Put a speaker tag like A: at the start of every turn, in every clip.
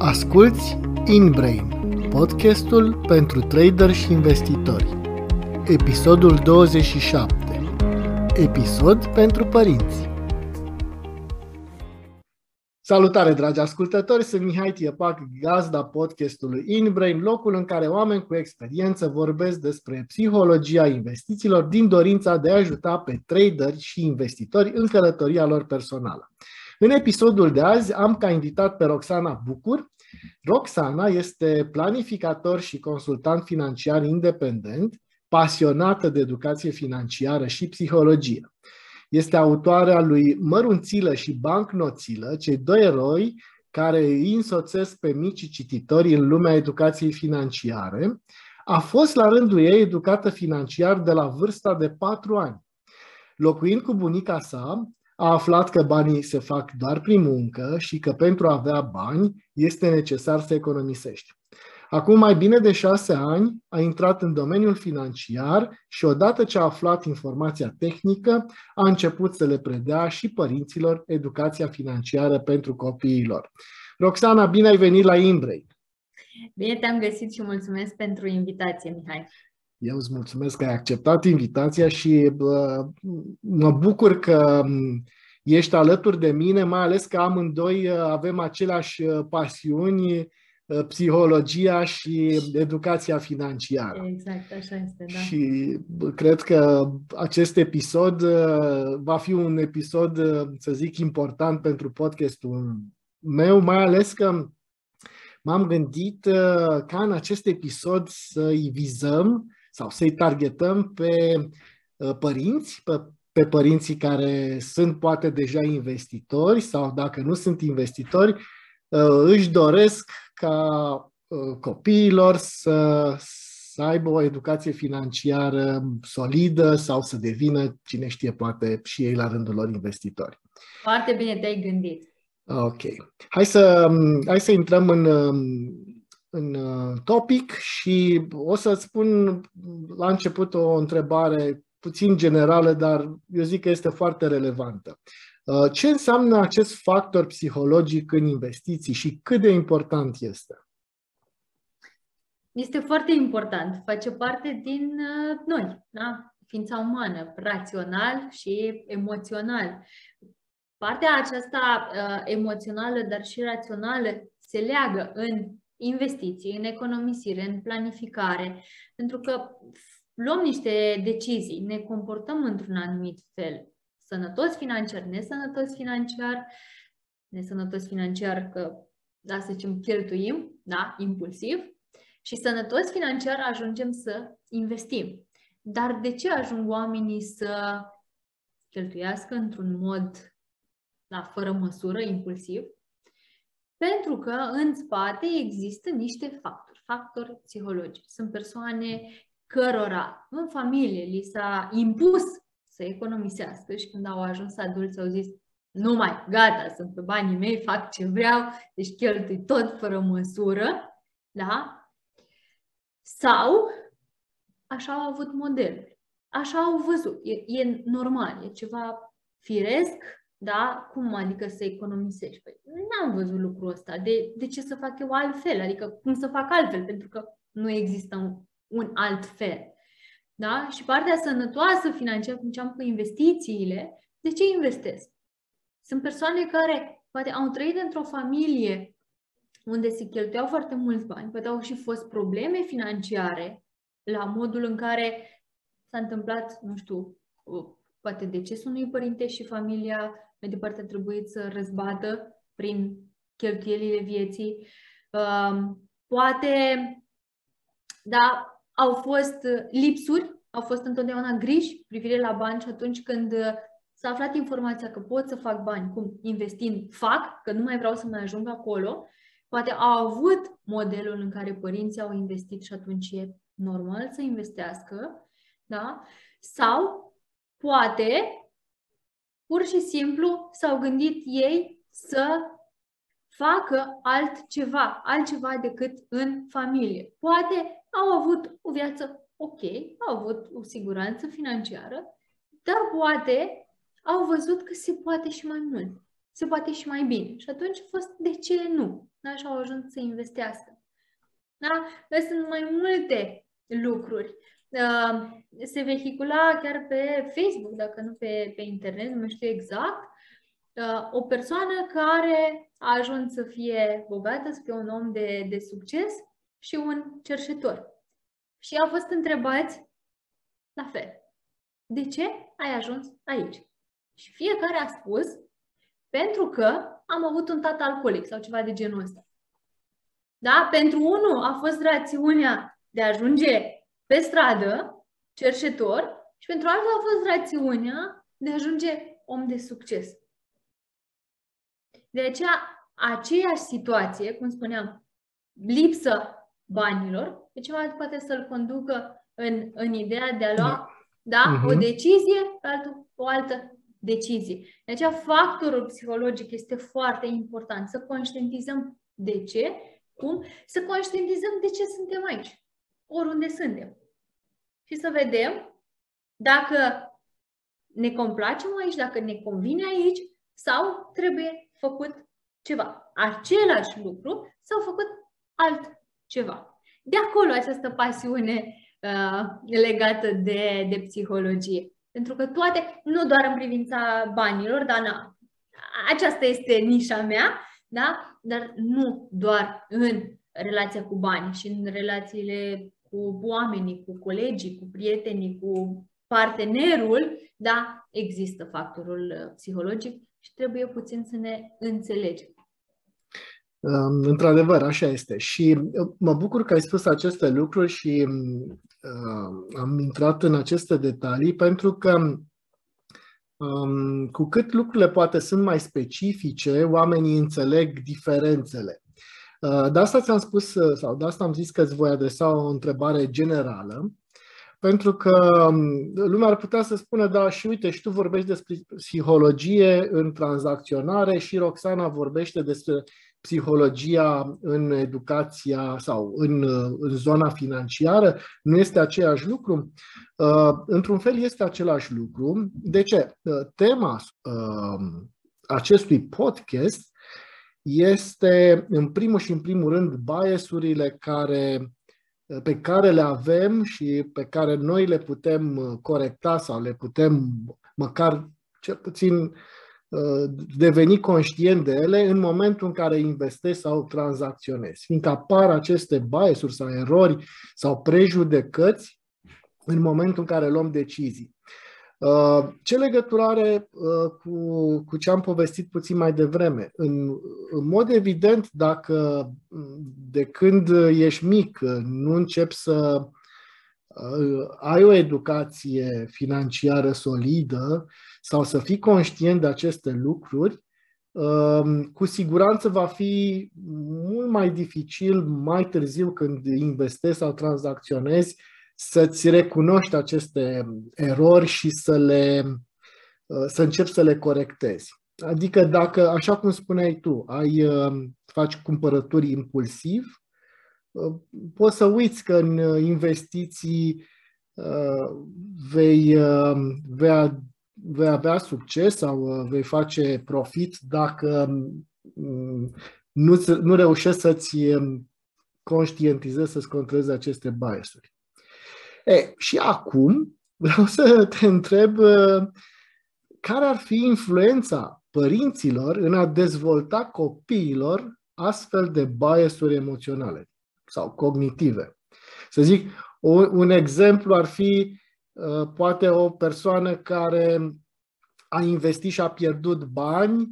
A: Asculți InBrain, podcastul pentru trader și investitori. Episodul 27. Episod pentru părinți. Salutare, dragi ascultători! Sunt Mihai Tiepac, gazda podcastului InBrain, locul în care oameni cu experiență vorbesc despre psihologia investițiilor din dorința de a ajuta pe traderi și investitori în călătoria lor personală. În episodul de azi am ca invitat pe Roxana Bucur. Roxana este planificator și consultant financiar independent, pasionată de educație financiară și psihologie. Este autoarea lui Mărunțilă și Bancnoțilă, cei doi eroi care îi însoțesc pe micii cititori în lumea educației financiare. A fost la rândul ei educată financiar de la vârsta de patru ani. Locuind cu bunica sa, a aflat că banii se fac doar prin muncă și că pentru a avea bani este necesar să economisești. Acum mai bine de șase ani a intrat în domeniul financiar și odată ce a aflat informația tehnică, a început să le predea și părinților educația financiară pentru copiilor. Roxana, bine ai venit la Imbrei!
B: Bine te-am găsit și mulțumesc pentru invitație, Mihai.
A: Eu îți mulțumesc că ai acceptat invitația și bă, mă bucur că ești alături de mine, mai ales că amândoi uh, avem aceleași uh, pasiuni, uh, psihologia și educația financiară.
B: Exact, așa este, da.
A: Și cred că acest episod va fi un episod, să zic, important pentru podcastul meu, mai ales că m-am gândit ca în acest episod să-i vizăm sau să-i targetăm pe părinți, pe pe părinții care sunt poate deja investitori sau dacă nu sunt investitori, uh, își doresc ca uh, copiilor să, să aibă o educație financiară solidă sau să devină, cine știe, poate și ei la rândul lor investitori.
B: Foarte bine te-ai gândit.
A: Ok. Hai să, hai să intrăm în, în uh, topic și o să-ți spun la început o întrebare puțin generală, dar eu zic că este foarte relevantă. Uh, ce înseamnă acest factor psihologic în investiții și cât de important este?
B: Este foarte important. Face parte din uh, noi, da? ființa umană, rațional și emoțional. Partea aceasta uh, emoțională, dar și rațională, se leagă în investiții, în economisire, în planificare, pentru că luăm niște decizii, ne comportăm într-un anumit fel, sănătos financiar, nesănătos financiar, nesănătos financiar că, da, să zicem, cheltuim, da, impulsiv, și sănătos financiar ajungem să investim. Dar de ce ajung oamenii să cheltuiască într-un mod la fără măsură, impulsiv? Pentru că în spate există niște factori, factori psihologici. Sunt persoane cărora în familie li s-a impus să economisească și când au ajuns adulți au zis nu mai, gata, sunt pe banii mei, fac ce vreau, deci cheltui tot fără măsură, da? Sau așa au avut modelul. Așa au văzut. E, e normal, e ceva firesc, da? Cum adică să economisești? Păi, n-am văzut lucrul ăsta. De, de ce să fac eu altfel? Adică cum să fac altfel? Pentru că nu există un, un alt fel. Da? Și partea sănătoasă financiară, cum ziceam cu investițiile, de ce investesc? Sunt persoane care poate au trăit într-o familie unde se cheltuiau foarte mulți bani, poate au și fost probleme financiare la modul în care s-a întâmplat, nu știu, poate decesul unui părinte și familia mai departe a trebuit să răzbată prin cheltuielile vieții. Poate, da, au fost uh, lipsuri, au fost întotdeauna griji privire la bani și atunci când uh, s-a aflat informația că pot să fac bani, cum investind, fac, că nu mai vreau să mai ajung acolo, poate au avut modelul în care părinții au investit și atunci e normal să investească, da? Sau poate pur și simplu s-au gândit ei să facă altceva, altceva decât în familie. Poate au avut o viață ok, au avut o siguranță financiară, dar poate au văzut că se poate și mai mult, se poate și mai bine. Și atunci a fost de ce nu? da? și au ajuns să investească. Da? Sunt mai multe lucruri. Uh, se vehicula chiar pe Facebook, dacă nu pe, pe internet, nu știu exact, uh, o persoană care a ajuns să fie bogată, să fie un om de, de succes și un cerșetor. Și au fost întrebați la fel. De ce ai ajuns aici? Și fiecare a spus, pentru că am avut un tată alcoolic sau ceva de genul ăsta. Da? Pentru unul a fost rațiunea de a ajunge pe stradă, cerșetor, și pentru altul a fost rațiunea de a ajunge om de succes. De aceea, aceeași situație, cum spuneam, lipsă banilor, de ce mai poate să-l conducă în, în ideea de a lua da. Da, uh-huh. o decizie, altul, o altă decizie. De aceea, factorul psihologic este foarte important. Să conștientizăm de ce, cum, să conștientizăm de ce suntem aici, oriunde suntem. Și să vedem dacă ne complacem aici, dacă ne convine aici sau trebuie făcut ceva. Același lucru sau făcut altceva. De acolo această pasiune uh, legată de, de psihologie. Pentru că toate, nu doar în privința banilor, dar na, aceasta este nișa mea, da? dar nu doar în relația cu bani și în relațiile cu oamenii, cu colegii, cu prietenii, cu partenerul, da, există factorul uh, psihologic și trebuie puțin să ne înțelegem.
A: Într-adevăr, așa este. Și uh, mă bucur că ai spus aceste lucruri și uh, am intrat în aceste detalii pentru că um, cu cât lucrurile poate sunt mai specifice, oamenii înțeleg diferențele. Uh, de asta ți-am spus, uh, sau de asta am zis că îți voi adresa o întrebare generală, pentru că um, lumea ar putea să spună, da, și uite, și tu vorbești despre psihologie în tranzacționare și Roxana vorbește despre psihologia în educația sau în, în zona financiară, nu este același lucru? Uh, într-un fel este același lucru. De ce? Uh, tema uh, acestui podcast este, în primul și în primul rând, biasurile care, pe care le avem și pe care noi le putem corecta sau le putem măcar cel puțin Uh, deveni conștient de ele în momentul în care investești sau tranzacționezi. Fiindcă apar aceste biasuri sau erori sau prejudecăți în momentul în care luăm decizii. Uh, ce legătură are uh, cu, cu ce am povestit puțin mai devreme? În, în mod evident, dacă de când ești mic nu începi să ai o educație financiară solidă sau să fii conștient de aceste lucruri, um, cu siguranță va fi mult mai dificil mai târziu când investezi sau tranzacționezi să-ți recunoști aceste erori și să, le, uh, să începi să le corectezi. Adică dacă, așa cum spuneai tu, ai, um, faci cumpărături impulsiv, uh, poți să uiți că în investiții uh, vei, vei vei avea succes sau uh, vei face profit dacă mm, nu, nu reușești să-ți um, conștientizezi, să-ți controlezi aceste biasuri. E, și acum vreau să te întreb uh, care ar fi influența părinților în a dezvolta copiilor astfel de biasuri emoționale sau cognitive. Să zic, un exemplu ar fi Uh, poate o persoană care a investit și a pierdut bani, uh,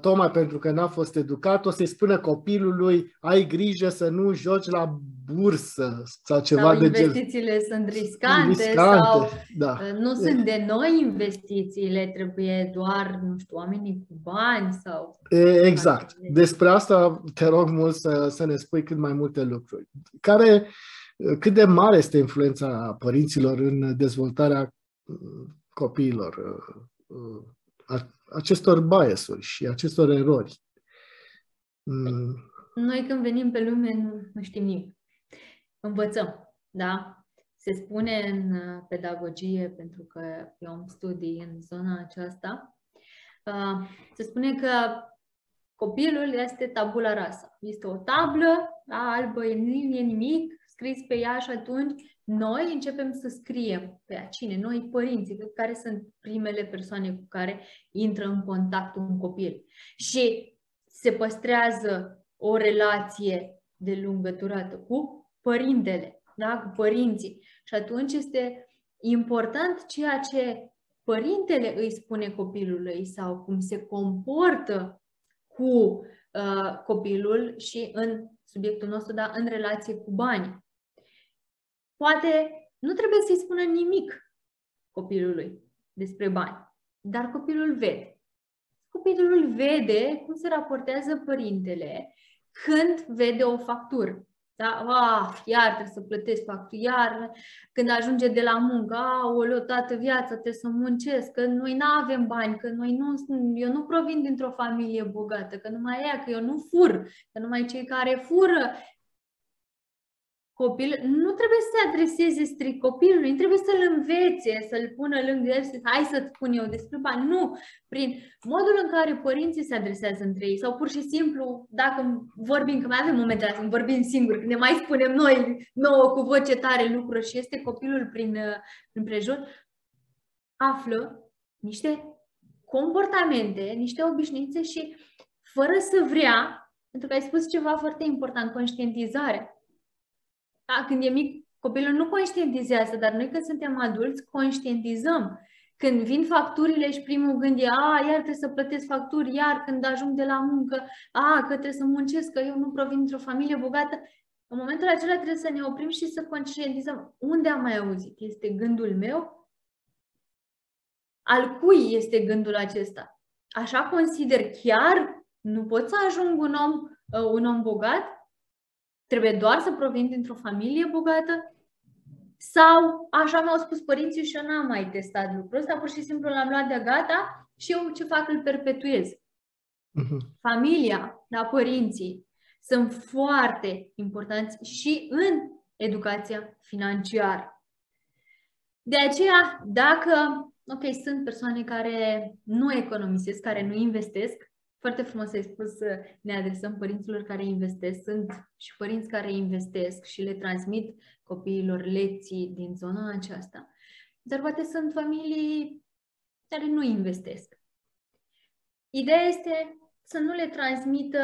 A: tocmai pentru că n-a fost educat, o să-i spună copilului, ai grijă să nu joci la bursă sau ceva
B: sau
A: de
B: genul. investițiile sunt riscante, riscante sau da. Uh, nu sunt de noi investițiile, trebuie doar, nu știu, oamenii cu bani sau...
A: Exact. Despre asta te rog mult să, să ne spui cât mai multe lucruri. Care cât de mare este influența părinților în dezvoltarea uh, copiilor uh, uh, acestor biasuri și acestor erori?
B: Mm. Noi când venim pe lume nu, nu știm nimic. Învățăm, da? Se spune în pedagogie, pentru că eu am studii în zona aceasta, se spune că Copilul este tabula rasa. Este o tablă, da, albă, nu e nimic, scris pe ea și atunci noi începem să scriem pe ea. Cine? Noi, părinții, care sunt primele persoane cu care intră în contact un copil. Și se păstrează o relație de lungă durată cu părintele, da? cu părinții. Și atunci este important ceea ce părintele îi spune copilului sau cum se comportă cu uh, copilul și în subiectul nostru, dar în relație cu bani. Poate nu trebuie să-i spună nimic copilului despre bani, dar copilul vede. Copilul vede cum se raportează părintele când vede o factură. Da? Ah, iar trebuie să plătesc facturi, iar când ajunge de la muncă, o toată viața trebuie să muncesc, că noi nu avem bani, că noi nu, eu nu provin dintr-o familie bogată, că numai ea, că eu nu fur, că numai cei care fură copil, nu trebuie să se adreseze strict copilului, nu trebuie să-l învețe, să-l pună lângă el, să hai să-ți spun eu despre bani. Nu! Prin modul în care părinții se adresează între ei sau pur și simplu, dacă vorbim, că mai avem momente astea, vorbim singuri, când ne mai spunem noi nouă cu voce tare lucruri și este copilul prin, prin prejur, află niște comportamente, niște obișnuințe și fără să vrea, pentru că ai spus ceva foarte important, conștientizare da, când e mic, copilul nu conștientizează, dar noi când suntem adulți, conștientizăm. Când vin facturile și primul gând e, a, iar trebuie să plătesc facturi, iar când ajung de la muncă, a, că trebuie să muncesc, că eu nu provin dintr-o familie bogată, în momentul acela trebuie să ne oprim și să conștientizăm unde am mai auzit. Este gândul meu? Al cui este gândul acesta? Așa consider chiar? Nu pot să ajung un om, uh, un om bogat? Trebuie doar să provin dintr-o familie bogată? Sau, așa mi-au spus părinții și eu n-am mai testat lucrul ăsta, pur și simplu l-am luat de gata și eu ce fac îl perpetuez. Uh-huh. Familia, da, părinții, sunt foarte importanți și în educația financiară. De aceea, dacă, ok, sunt persoane care nu economisesc, care nu investesc, foarte frumos ai spus să ne adresăm părinților care investesc. Sunt și părinți care investesc și le transmit copiilor lecții din zona aceasta. Dar poate sunt familii care nu investesc. Ideea este să nu le transmită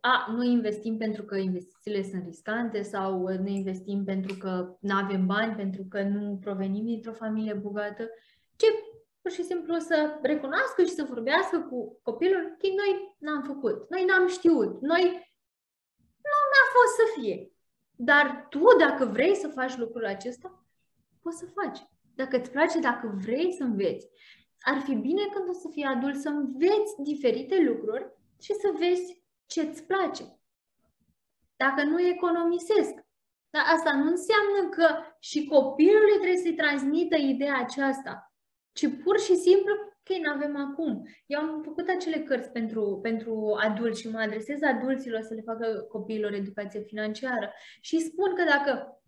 B: a, nu investim pentru că investițiile sunt riscante sau nu investim pentru că nu avem bani, pentru că nu provenim dintr-o familie bogată, ci pur și simplu să recunoască și să vorbească cu copilul că noi n-am făcut, noi n-am știut, noi nu n-a fost să fie. Dar tu, dacă vrei să faci lucrul acesta, poți să faci. Dacă îți place, dacă vrei să înveți, ar fi bine când o să fii adult să înveți diferite lucruri și să vezi ce îți place. Dacă nu economisesc. Dar asta nu înseamnă că și copilului trebuie să-i transmită ideea aceasta ci pur și simplu că nu avem acum. Eu am făcut acele cărți pentru, pentru adulți și mă adresez adulților să le facă copiilor educație financiară și spun că dacă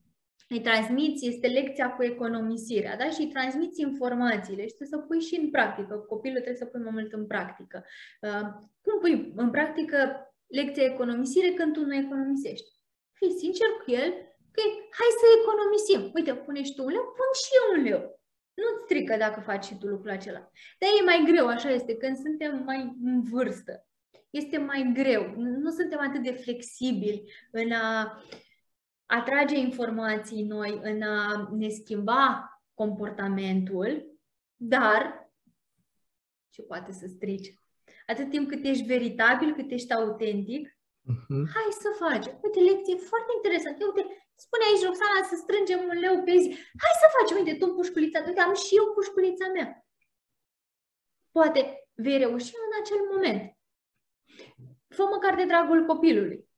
B: îi transmiți, este lecția cu economisirea, da? și îi transmiți informațiile și trebuie să pui și în practică. Copilul trebuie să pui mai mult în practică. Uh, cum pui în practică lecția economisire când tu nu economisești? Fii sincer cu el că hai să economisim. Uite, pune și tu un leu, pun și eu un leu. Nu-ți strică dacă faci și tu lucrul acela. Dar e mai greu, așa este, când suntem mai în vârstă. Este mai greu. Nu suntem atât de flexibili în a atrage informații noi, în a ne schimba comportamentul, dar ce poate să strici? Atât timp cât ești veritabil, cât ești autentic, uh-huh. hai să faci. Uite, lecție foarte interesantă. Uite, Spune aici, Roxana, să strângem un leu pe zi. Hai să facem, uite, tu pușculița, uite, am și eu pușculița mea. Poate vei reuși în acel moment. Fă măcar de dragul copilului.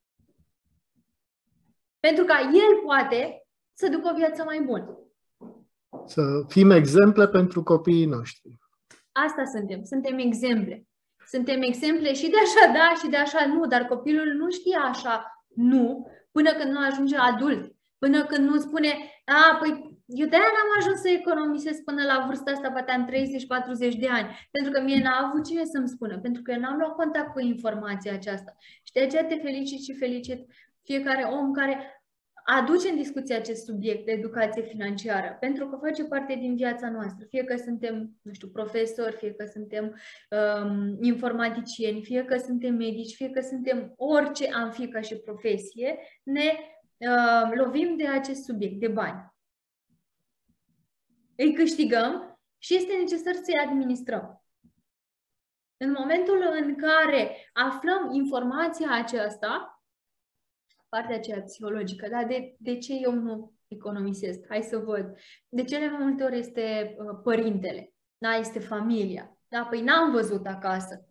B: Pentru ca el poate să ducă o viață mai bună.
A: Să fim exemple pentru copiii noștri.
B: Asta suntem. Suntem exemple. Suntem exemple și de așa da și de așa nu, dar copilul nu știe așa nu până când nu ajunge adult, până când nu spune, a, păi Eu de-aia n-am ajuns să economisesc până la vârsta asta, poate am 30-40 de ani, pentru că mie n-a avut cine să-mi spună, pentru că eu n-am luat contact cu informația aceasta. Și de aceea te felicit și felicit fiecare om care aduce în discuție acest subiect de educație financiară, pentru că face parte din viața noastră. Fie că suntem, nu știu, profesori, fie că suntem um, informaticieni, fie că suntem medici, fie că suntem orice am fi ca și profesie, ne uh, lovim de acest subiect, de bani. Îi câștigăm și este necesar să-i administrăm. În momentul în care aflăm informația aceasta, partea aceea psihologică, da? De, de ce eu nu economisesc? Hai să văd. De cele mai multe ori este uh, părintele, da? Este familia. Da? Păi n-am văzut acasă.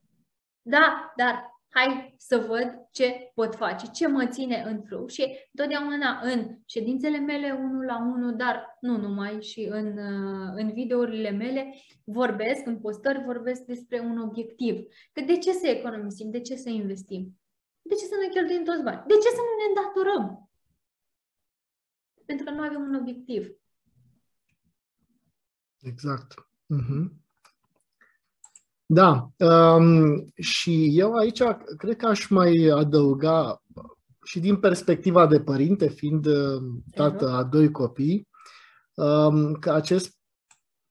B: Da, dar hai să văd ce pot face, ce mă ține în flow și totdeauna în ședințele mele unul la unul, dar nu numai și în, uh, în videourile mele vorbesc, în postări vorbesc despre un obiectiv. Că de ce să economisim, de ce să investim? De ce să ne cheltuim toți bani? De ce să nu ne îndatorăm? Pentru că nu avem un obiectiv.
A: Exact. Uh-huh. Da. Um, și eu aici cred că aș mai adăuga și din perspectiva de părinte, fiind uh, tată a doi copii, um, că acest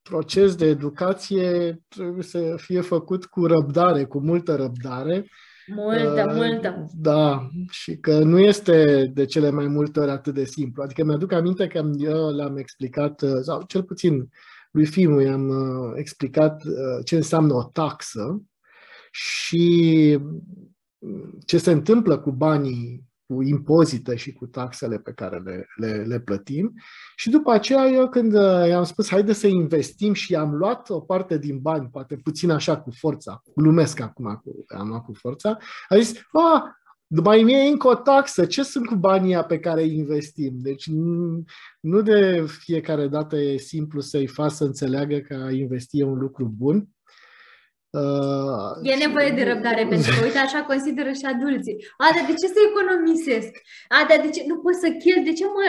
A: proces de educație trebuie să fie făcut cu răbdare, cu multă răbdare,
B: Multă, uh, multă.
A: Da, și că nu este de cele mai multe ori atât de simplu. Adică mi-aduc aminte că eu le-am explicat, uh, sau cel puțin lui Fimu i-am uh, explicat uh, ce înseamnă o taxă și ce se întâmplă cu banii cu impozite și cu taxele pe care le, le, le plătim. Și după aceea eu când uh, i-am spus haide să investim și am luat o parte din bani, poate puțin așa cu forța, glumesc acum, cu, am luat cu forța, a zis, a, mai mie încă o taxă, ce sunt cu banii pe care îi investim? Deci nu de fiecare dată e simplu să-i faci să înțeleagă că a investi e un lucru bun
B: Uh, e nevoie de răbdare, pentru că, uite, așa consideră și adulții. A, dar de ce să economisesc? A, dar de ce nu pot să cheltui? De ce mă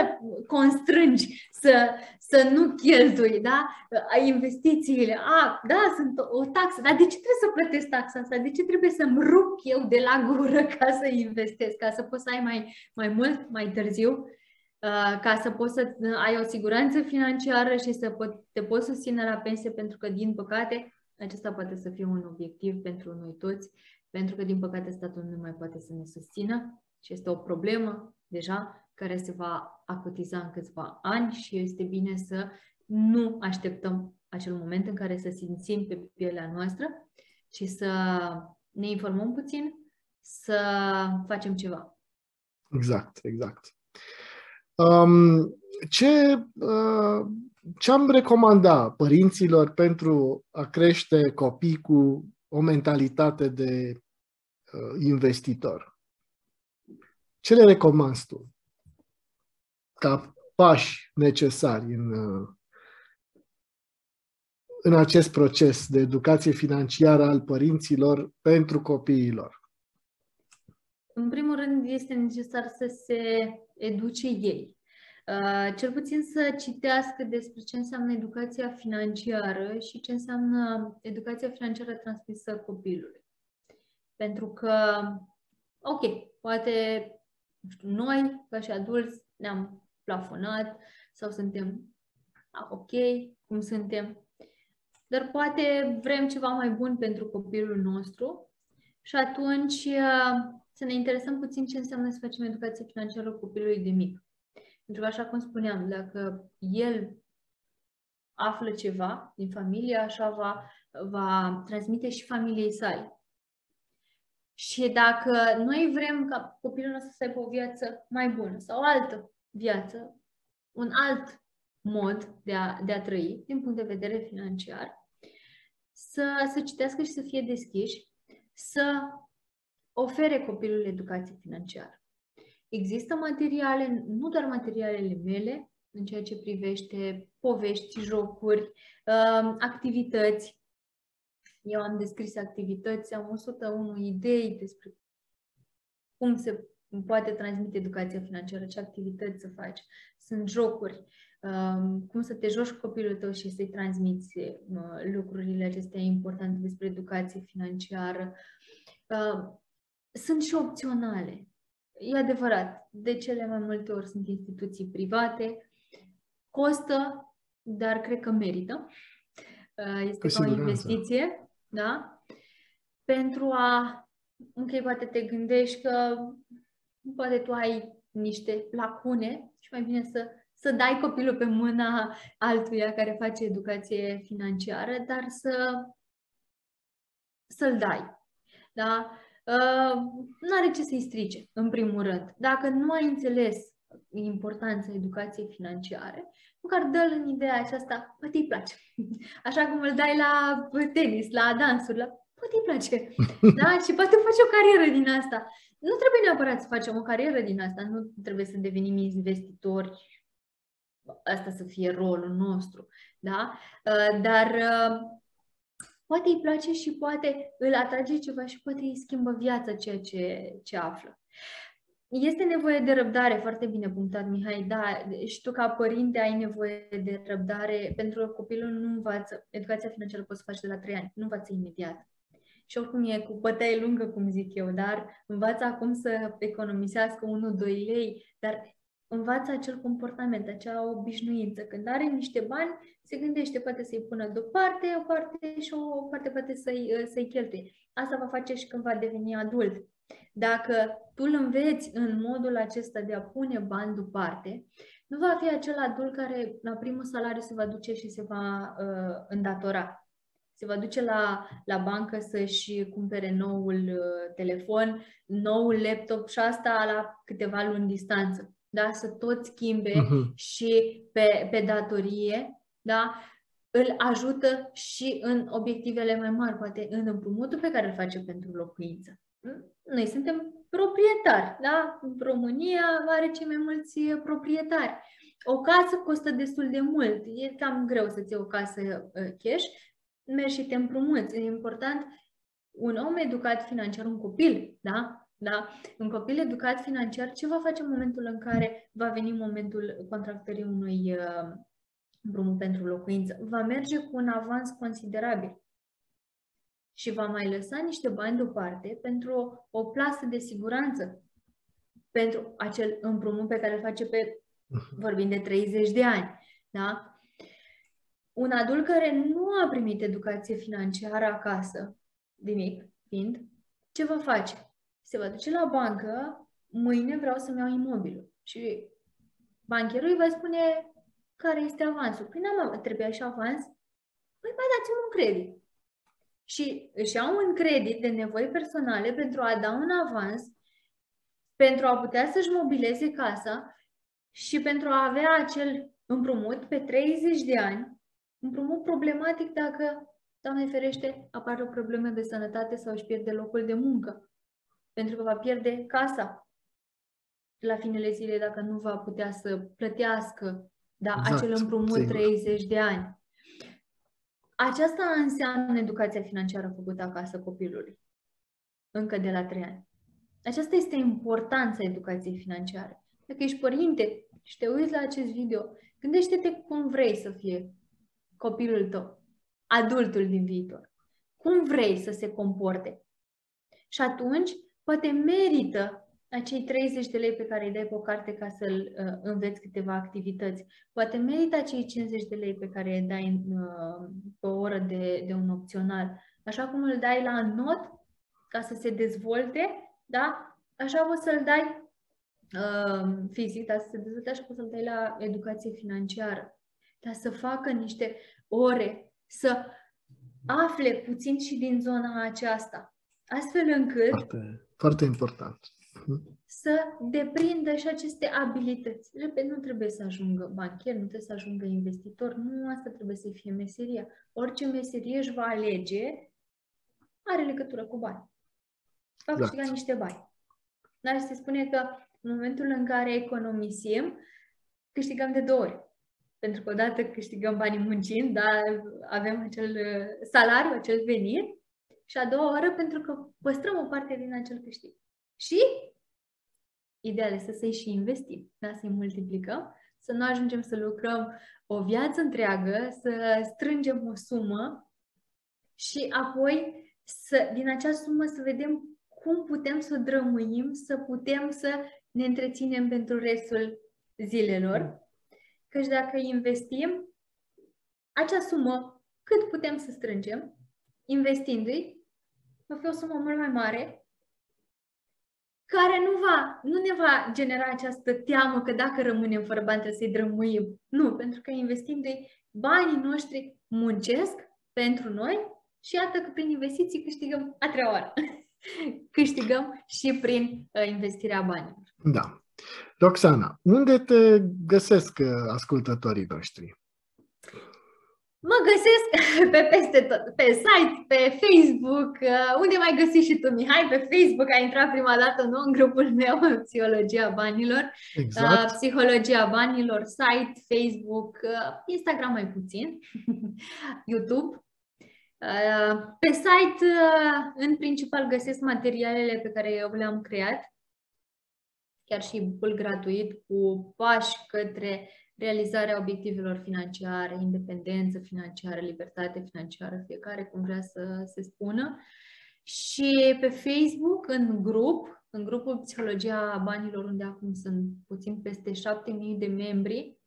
B: constrângi să, să nu cheltui, da? A, investițiile. A, da, sunt o, o taxă. Dar de ce trebuie să plătesc taxa asta? De ce trebuie să-mi rup eu de la gură ca să investesc? Ca să poți să ai mai, mai mult, mai târziu? Uh, ca să poți să ai o siguranță financiară și să pot, te poți susține la pensie, pentru că, din păcate, acesta poate să fie un obiectiv pentru noi toți, pentru că, din păcate, statul nu mai poate să ne susțină și este o problemă deja care se va acotiza în câțiva ani și este bine să nu așteptăm acel moment în care să simțim pe pielea noastră și să ne informăm puțin, să facem ceva.
A: Exact, exact. Um, ce uh, ce am recomanda părinților pentru a crește copii cu o mentalitate de uh, investitor? Ce le recomand tu ca pași necesari în, uh, în acest proces de educație financiară al părinților pentru copiilor?
B: În primul rând, este necesar să se educe ei Uh, cel puțin să citească despre ce înseamnă educația financiară și ce înseamnă educația financiară transmisă copilului. Pentru că, ok, poate nu știu, noi, ca și adulți, ne-am plafonat sau suntem ah, ok, cum suntem, dar poate vrem ceva mai bun pentru copilul nostru și atunci uh, să ne interesăm puțin ce înseamnă să facem educație financiară copilului de mic. Pentru că, așa cum spuneam, dacă el află ceva din familie, așa va, va transmite și familiei sale. Și dacă noi vrem ca copilul nostru să aibă o viață mai bună sau o altă viață, un alt mod de a, de a trăi, din punct de vedere financiar, să, să citească și să fie deschiși, să ofere copilul educație financiară. Există materiale, nu doar materialele mele, în ceea ce privește povești, jocuri, um, activități. Eu am descris activități, am 101 idei despre cum se poate transmite educația financiară, ce activități să faci. Sunt jocuri. um, cum să te joci cu copilul tău și să-i transmiți uh, lucrurile acestea importante despre educație financiară. Uh, sunt și opționale. E adevărat, de cele mai multe ori sunt instituții private, costă, dar cred că merită. Uh, este ca o investiție, da? Pentru a, ok, poate te gândești că poate tu ai niște lacune și mai bine să, să dai copilul pe mâna altuia care face educație financiară, dar să să-l dai. Da? Uh, nu are ce să-i strice, în primul rând. Dacă nu ai înțeles importanța educației financiare, măcar dă-l în ideea aceasta, poate îi place. Așa cum îl dai la tenis, la dansuri, la poate îi place. Da? Și poate faci o carieră din asta. Nu trebuie neapărat să facem o carieră din asta, nu trebuie să devenim investitori, asta să fie rolul nostru, da? Uh, dar uh, poate îi place și poate îl atrage ceva și poate îi schimbă viața ceea ce, ce află. Este nevoie de răbdare, foarte bine punctat, Mihai, da, și tu ca părinte ai nevoie de răbdare pentru că copilul nu învață, educația financiară poți să faci de la 3 ani, nu învață imediat. Și oricum e cu bătaie lungă, cum zic eu, dar învață acum să economisească 1-2 lei, dar învață acel comportament, acea obișnuință. Când are niște bani, se gândește poate să-i pună deoparte o parte și o parte poate să-i, să-i cheltuie. Asta va face și când va deveni adult. Dacă tu îl înveți în modul acesta de a pune bani deoparte, nu va fi acel adult care la primul salariu se va duce și se va uh, îndatora. Se va duce la, la bancă să-și cumpere noul uh, telefon, noul laptop și asta la câteva luni distanță. Da? Să tot schimbe uh-huh. și pe, pe datorie, da? îl ajută și în obiectivele mai mari, poate în împrumutul pe care îl face pentru locuință. Noi suntem proprietari, da? România are cei mai mulți proprietari. O casă costă destul de mult. E cam greu să-ți iei o casă uh, cash. Mergi și te împrumuți. E important un om educat financiar, un copil, da? Da? Un copil educat financiar, ce va face în momentul în care va veni momentul contractării unui uh, împrumut pentru locuință? Va merge cu un avans considerabil și va mai lăsa niște bani deoparte pentru o, o plasă de siguranță pentru acel împrumut pe care îl face pe, mhm. vorbim de 30 de ani. Da? Un adult care nu a primit educație financiară acasă, de mic fiind, ce va face? Se va duce la bancă, mâine vreau să-mi iau imobilul. Și bancherul îi va spune care este avansul. Păi n-am, trebuie și avans? Păi mai dați-mi un credit și își iau un credit de nevoi personale pentru a da un avans, pentru a putea să-și mobileze casa și pentru a avea acel împrumut pe 30 de ani, împrumut problematic dacă, Doamne ferește, apare o problemă de sănătate sau își pierde locul de muncă. Pentru că va pierde casa la finele zilei dacă nu va putea să plătească da, exact. acel împrumut 30 de ani. Aceasta înseamnă educația financiară făcută acasă copilului, încă de la 3 ani. Aceasta este importanța educației financiare. Dacă ești părinte și te uiți la acest video, gândește-te cum vrei să fie copilul tău, adultul din viitor. Cum vrei să se comporte. Și atunci, poate merită acei 30 de lei pe care îi dai pe o carte ca să-l uh, înveți câteva activități. Poate merită acei 50 de lei pe care îi dai uh, pe o oră de, de un opțional. Așa cum îl dai la not ca să se dezvolte, da? Așa o să-l dai uh, fizic, dar să se dezvolte, așa poți să-l dai la educație financiară. Dar să facă niște ore, să afle puțin și din zona aceasta. Astfel încât...
A: Foarte, foarte important
B: să deprindă și aceste abilități. Repet, nu trebuie să ajungă bancher, nu trebuie să ajungă investitor, nu asta trebuie să fie meseria. Orice meserie își va alege are legătură cu bani. Va câștiga exact. niște bani. Dar se spune că în momentul în care economisim, câștigăm de două ori. Pentru că odată câștigăm banii muncind, dar avem acel salariu, acel venit, și a doua oră pentru că păstrăm o parte din acel câștig. Și ideal este să-i și investim, da? să-i multiplicăm, să nu ajungem să lucrăm o viață întreagă, să strângem o sumă și apoi să, din acea sumă să vedem cum putem să o drămâim, să putem să ne întreținem pentru restul zilelor. Căci dacă investim, acea sumă, cât putem să strângem, investindu-i, va fi o sumă mult mai mare, care nu, va, nu ne va genera această teamă că dacă rămânem fără bani trebuie să-i drămuim. Nu, pentru că investindu-i, banii noștri muncesc pentru noi și iată că prin investiții câștigăm a treia oară. câștigăm și prin uh, investirea banilor.
A: Da. Roxana, unde te găsesc uh, ascultătorii noștri?
B: Mă găsesc pe peste tot, pe site, pe Facebook, uh, unde mai găsiți și tu, Mihai, pe Facebook, ai intrat prima dată, nu, în grupul meu, Psihologia Banilor,
A: exact.
B: uh, Psihologia Banilor, site, Facebook, uh, Instagram mai puțin, YouTube. Uh, pe site, uh, în principal, găsesc materialele pe care eu le-am creat, chiar și bul gratuit cu pași către realizarea obiectivelor financiare, independență financiară, libertate financiară, fiecare cum vrea să se spună. Și pe Facebook, în grup, în grupul Psihologia Banilor, unde acum sunt puțin peste 7000 de membri,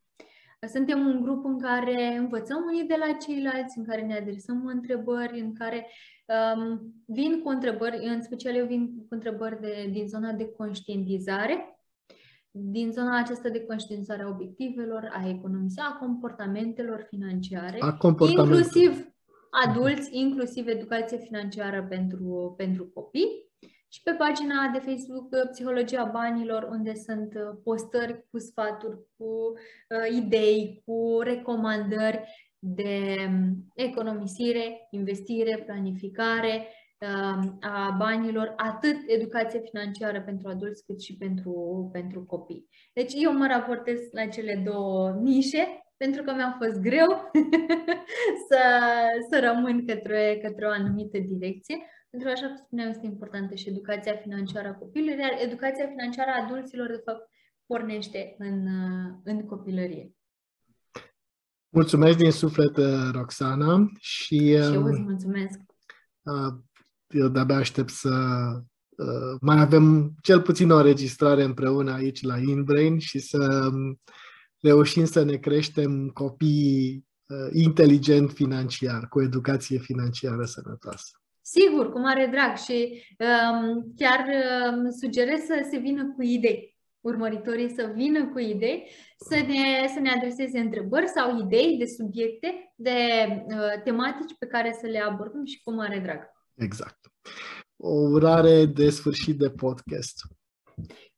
B: suntem un grup în care învățăm unii de la ceilalți, în care ne adresăm întrebări, în care um, vin cu întrebări, în special eu vin cu întrebări de, din zona de conștientizare, din zona aceasta de conștiințare a obiectivelor, a economisiei, a comportamentelor financiare,
A: a comportamentelor.
B: inclusiv adulți, inclusiv educație financiară pentru, pentru copii. Și pe pagina de Facebook uh, Psihologia Banilor, unde sunt uh, postări cu sfaturi, cu uh, idei, cu recomandări de um, economisire, investire, planificare, Um, a banilor, atât educație financiară pentru adulți cât și pentru, pentru copii. Deci eu mă raportez la cele două nișe pentru că mi-a fost greu să, să rămân către, către o anumită direcție. Pentru că, așa cum spuneam, este importantă și educația financiară a copilului, iar educația financiară a adulților, de fapt, pornește în, în copilărie.
A: Mulțumesc din suflet, Roxana. Și,
B: și eu îți um, mulțumesc.
A: Uh, eu de-abia aștept să uh, mai avem cel puțin o înregistrare împreună aici la InBrain și să um, reușim să ne creștem copiii uh, inteligent financiar, cu educație financiară sănătoasă.
B: Sigur, cu mare drag și um, chiar um, sugerez să se vină cu idei urmăritorii să vină cu idei, să ne, să ne adreseze întrebări sau idei de subiecte, de uh, tematici pe care să le abordăm și cu mare drag.
A: Exact. O urare de sfârșit de podcast.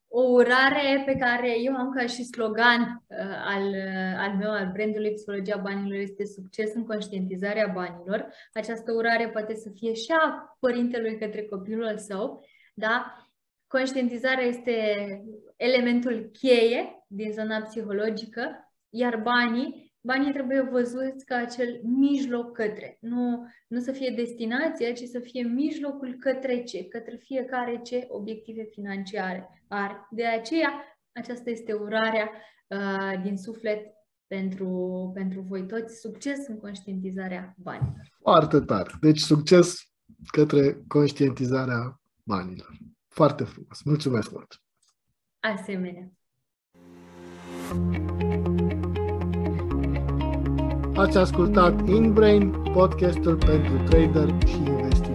B: O urare pe care eu am ca și slogan uh, al, uh, al meu, al brandului Psihologia Banilor, este succes în conștientizarea banilor. Această urare poate să fie și a părintelui către copilul său, da? Conștientizarea este elementul cheie din zona psihologică, iar banii banii trebuie văzuți ca acel mijloc către. Nu, nu să fie destinația, ci să fie mijlocul către ce? Către fiecare ce obiective financiare are. De aceea, aceasta este urarea uh, din suflet pentru, pentru voi toți. Succes în conștientizarea banilor.
A: Foarte tare. Deci succes către conștientizarea banilor. Foarte frumos. Mulțumesc mult!
B: Asemenea.
A: Ați ascultat InBrain, podcastul pentru trader și investitori.